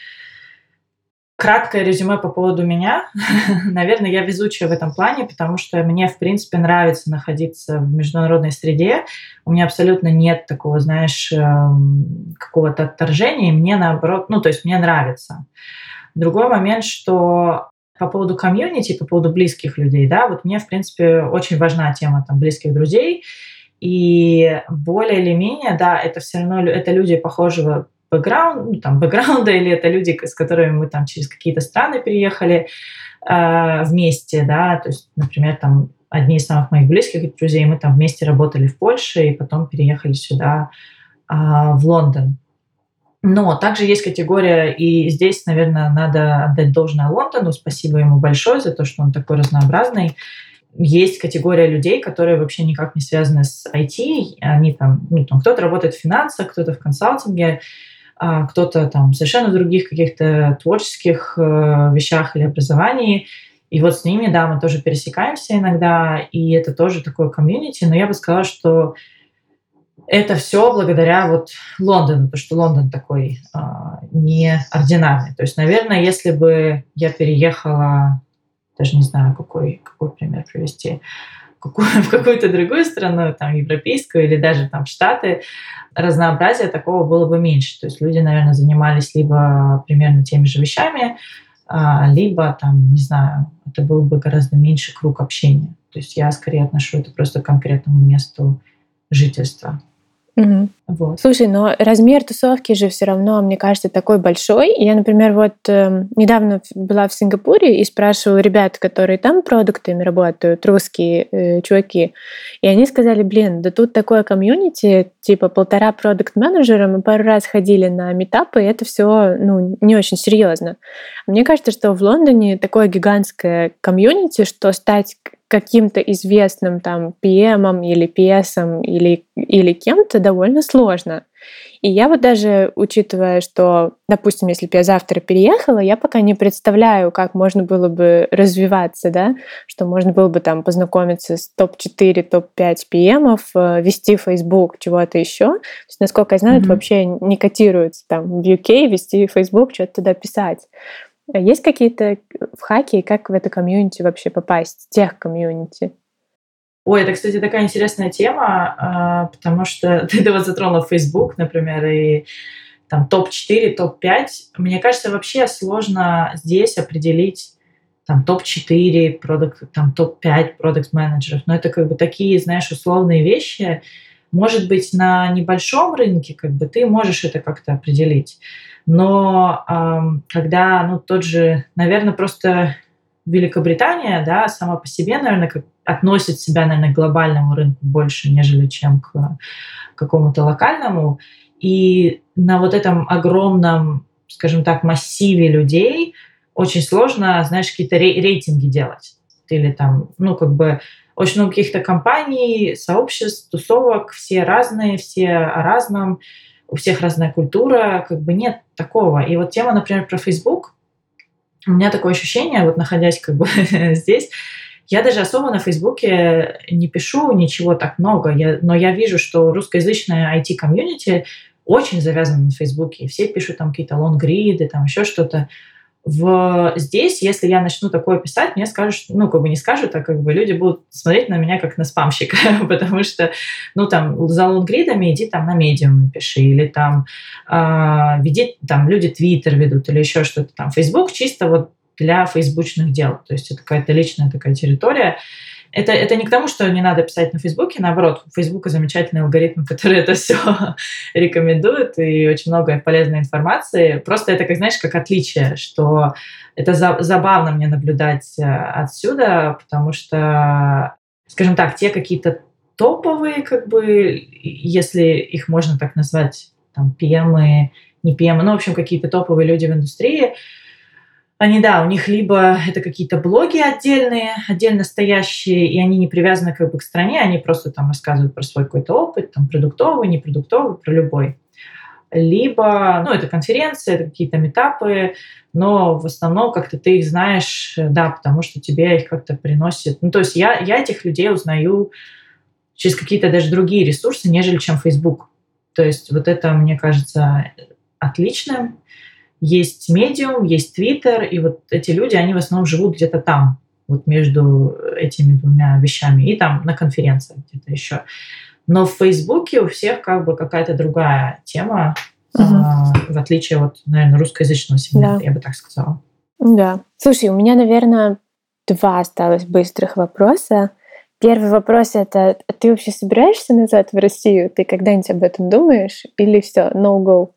краткое резюме по поводу меня. [LAUGHS] Наверное, я везучая в этом плане, потому что мне, в принципе, нравится находиться в международной среде. У меня абсолютно нет такого, знаешь, эм, какого-то отторжения. Мне наоборот, ну, то есть мне нравится. Другой момент, что по поводу комьюнити, по поводу близких людей, да, вот мне, в принципе, очень важна тема там близких друзей. И более или менее, да, это все равно это люди похожего бэкграунда, ну, там, бэкграунда, [LAUGHS] или это люди, с которыми мы там через какие-то страны переехали э, вместе, да, то есть, например, там одни из самых моих близких друзей, мы там вместе работали в Польше и потом переехали сюда, э, в Лондон. Но также есть категория, и здесь, наверное, надо отдать должное Лондону. Спасибо ему большое за то, что он такой разнообразный есть категория людей, которые вообще никак не связаны с IT. Они там, ну, там кто-то работает в финансах, кто-то в консалтинге, а кто-то там совершенно в других каких-то творческих э, вещах или образовании. И вот с ними, да, мы тоже пересекаемся иногда, и это тоже такое комьюнити, но я бы сказала, что это все благодаря вот Лондону, потому что Лондон такой э, неординарный. То есть, наверное, если бы я переехала даже не знаю, какой, какой пример привести, [LAUGHS] в какую-то другую страну, там, европейскую или даже там Штаты, разнообразия такого было бы меньше. То есть люди, наверное, занимались либо примерно теми же вещами, а, либо там, не знаю, это был бы гораздо меньше круг общения. То есть я скорее отношу это просто к конкретному месту жительства. Угу. Вот. Слушай, но размер тусовки же все равно, мне кажется, такой большой. Я, например, вот э, недавно была в Сингапуре и спрашивала ребят, которые там продуктами работают, русские э, чуваки, и они сказали, блин, да тут такое комьюнити, типа полтора продукт-менеджера, мы пару раз ходили на метапы, и это все ну, не очень серьезно. Мне кажется, что в Лондоне такое гигантское комьюнити, что стать каким-то известным там PM или PS или, или кем-то довольно сложно. И я вот даже, учитывая, что, допустим, если бы я завтра переехала, я пока не представляю, как можно было бы развиваться, да, что можно было бы там познакомиться с топ-4, топ-5 PM, вести Facebook, чего-то еще. То есть, насколько я знаю, mm-hmm. это вообще не котируется там в UK, вести Facebook, что-то туда писать. Есть какие-то в хаке, как в это комьюнити вообще попасть, тех комьюнити? Ой, это, кстати, такая интересная тема, а, потому что [LAUGHS] ты вот затронул Facebook, например, и там топ-4, топ-5. Мне кажется, вообще сложно здесь определить там топ-4, продукт, там топ-5 продукт-менеджеров. Но это как бы такие, знаешь, условные вещи. Может быть, на небольшом рынке как бы ты можешь это как-то определить. Но когда, ну, тот же, наверное, просто Великобритания, да, сама по себе, наверное, как, относит себя, наверное, к глобальному рынку больше, нежели чем к какому-то локальному. И на вот этом огромном, скажем так, массиве людей очень сложно, знаешь, какие-то рейтинги делать. Или там, ну, как бы очень много каких-то компаний, сообществ, тусовок, все разные, все о разном у всех разная культура, как бы нет такого. И вот тема, например, про Facebook, у меня такое ощущение, вот находясь как бы [LAUGHS] здесь, я даже особо на Фейсбуке не пишу ничего так много, я, но я вижу, что русскоязычная IT-комьюнити очень завязана на Фейсбуке. Все пишут там какие-то лонгриды, там еще что-то в... Здесь, если я начну такое писать, мне скажут, ну, как бы не скажут, а как бы люди будут смотреть на меня как на спамщика, [LAUGHS] потому что, ну, там, за лонгридами иди там на медиум пиши, или там э, веди, там, люди твиттер ведут, или еще что-то там. Фейсбук чисто вот для фейсбучных дел, то есть это какая-то личная такая территория, это, это не к тому, что не надо писать на Фейсбуке, наоборот, у Фейсбука замечательный алгоритм, [LAUGHS] который это все рекомендует, и очень много полезной информации. Просто это, как знаешь, как отличие, что это за, забавно мне наблюдать э, отсюда, потому что, скажем так, те какие-то топовые, как бы, если их можно так назвать, там, PM, не PM, ну, в общем, какие-то топовые люди в индустрии, они, да, у них либо это какие-то блоги отдельные, отдельно стоящие, и они не привязаны как бы к стране, они просто там рассказывают про свой какой-то опыт, там, продуктовый, непродуктовый, про любой. Либо, ну, это конференции, это какие-то метапы, но в основном как-то ты их знаешь, да, потому что тебе их как-то приносят. Ну, то есть я, я этих людей узнаю через какие-то даже другие ресурсы, нежели чем Facebook. То есть вот это, мне кажется, отличным есть медиум, есть твиттер, и вот эти люди, они в основном живут где-то там, вот между этими двумя вещами, и там на конференциях где-то еще. Но в Фейсбуке у всех как бы какая-то другая тема, угу. а, в отличие от, наверное, русскоязычного сегмента, да. я бы так сказала. Да. Слушай, у меня, наверное, два осталось быстрых вопроса. Первый вопрос это, ты вообще собираешься назад в Россию? Ты когда-нибудь об этом думаешь? Или все, no go?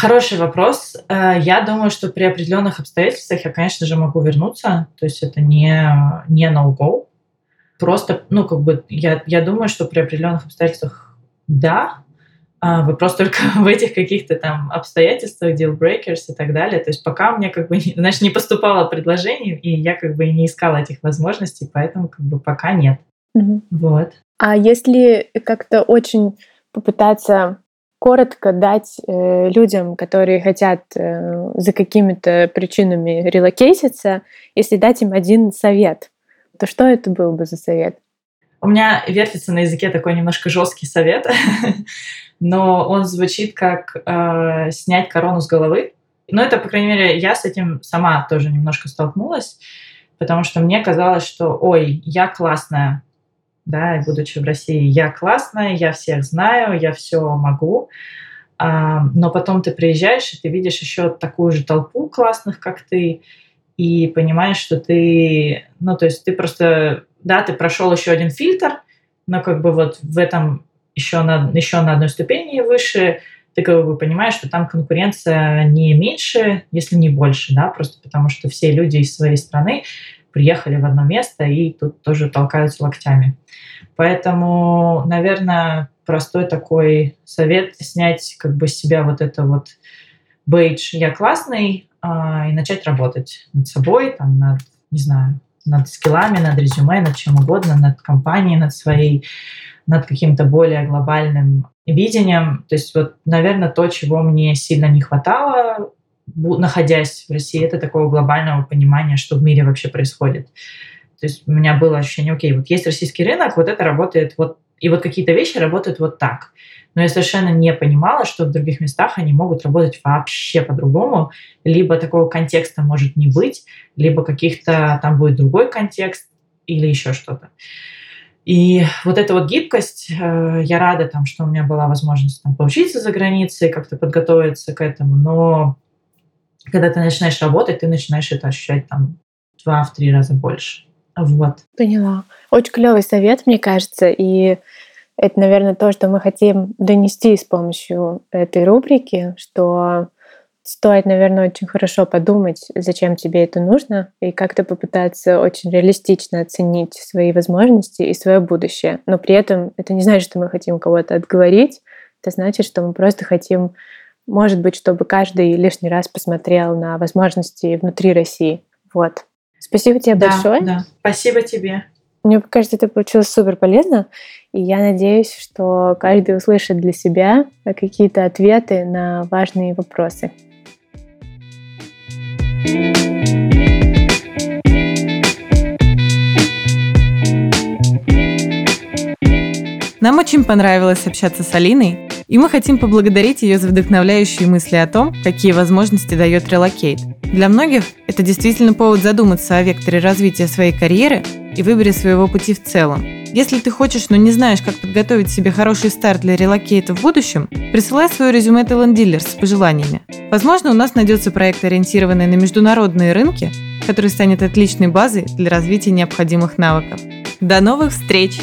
Хороший вопрос. Э, я думаю, что при определенных обстоятельствах я, конечно же, могу вернуться. То есть это не, не no-go. Просто, ну, как бы, я, я думаю, что при определенных обстоятельствах да. А вопрос только [LAUGHS] в этих каких-то там обстоятельствах, deal breakers и так далее. То есть пока мне как бы, знаешь, не поступало предложений, и я как бы не искала этих возможностей, поэтому как бы пока нет. Угу. Вот. А если как-то очень попытаться коротко дать э, людям, которые хотят э, за какими-то причинами релокейтиться, если дать им один совет, то что это был бы за совет? У меня вертится на языке такой немножко жесткий совет, [LAUGHS] но он звучит как э, снять корону с головы. Но это, по крайней мере, я с этим сама тоже немножко столкнулась, потому что мне казалось, что, ой, я классная, да, будучи в России, я классная, я всех знаю, я все могу, а, но потом ты приезжаешь, и ты видишь еще такую же толпу классных, как ты, и понимаешь, что ты, ну, то есть ты просто, да, ты прошел еще один фильтр, но как бы вот в этом еще на, еще на одной ступени выше, ты как бы понимаешь, что там конкуренция не меньше, если не больше, да, просто потому что все люди из своей страны приехали в одно место и тут тоже толкаются локтями. Поэтому, наверное, простой такой совет снять как бы с себя вот это вот бейдж «я классный» а, и начать работать над собой, там, над, не знаю, над скиллами, над резюме, над чем угодно, над компанией, над своей, над каким-то более глобальным видением. То есть вот, наверное, то, чего мне сильно не хватало находясь в России, это такого глобального понимания, что в мире вообще происходит. То есть у меня было ощущение, окей, вот есть российский рынок, вот это работает вот, и вот какие-то вещи работают вот так. Но я совершенно не понимала, что в других местах они могут работать вообще по-другому. Либо такого контекста может не быть, либо каких-то там будет другой контекст или еще что-то. И вот эта вот гибкость, э, я рада, там, что у меня была возможность там, поучиться за границей, как-то подготовиться к этому, но когда ты начинаешь работать, ты начинаешь это ощущать там два-три раза больше. Вот. Поняла. Очень клевый совет, мне кажется, и это, наверное, то, что мы хотим донести с помощью этой рубрики, что стоит, наверное, очень хорошо подумать, зачем тебе это нужно, и как-то попытаться очень реалистично оценить свои возможности и свое будущее. Но при этом это не значит, что мы хотим кого-то отговорить, это значит, что мы просто хотим может быть, чтобы каждый лишний раз посмотрел на возможности внутри России. Вот. Спасибо тебе да, большое. Да. Спасибо тебе. Мне кажется, это получилось супер полезно. И я надеюсь, что каждый услышит для себя какие-то ответы на важные вопросы. Нам очень понравилось общаться с Алиной, и мы хотим поблагодарить ее за вдохновляющие мысли о том, какие возможности дает релокейт. Для многих это действительно повод задуматься о векторе развития своей карьеры и выборе своего пути в целом. Если ты хочешь, но не знаешь, как подготовить себе хороший старт для релокейта в будущем, присылай свое резюме Talent Dealers с пожеланиями. Возможно, у нас найдется проект, ориентированный на международные рынки, который станет отличной базой для развития необходимых навыков. До новых встреч!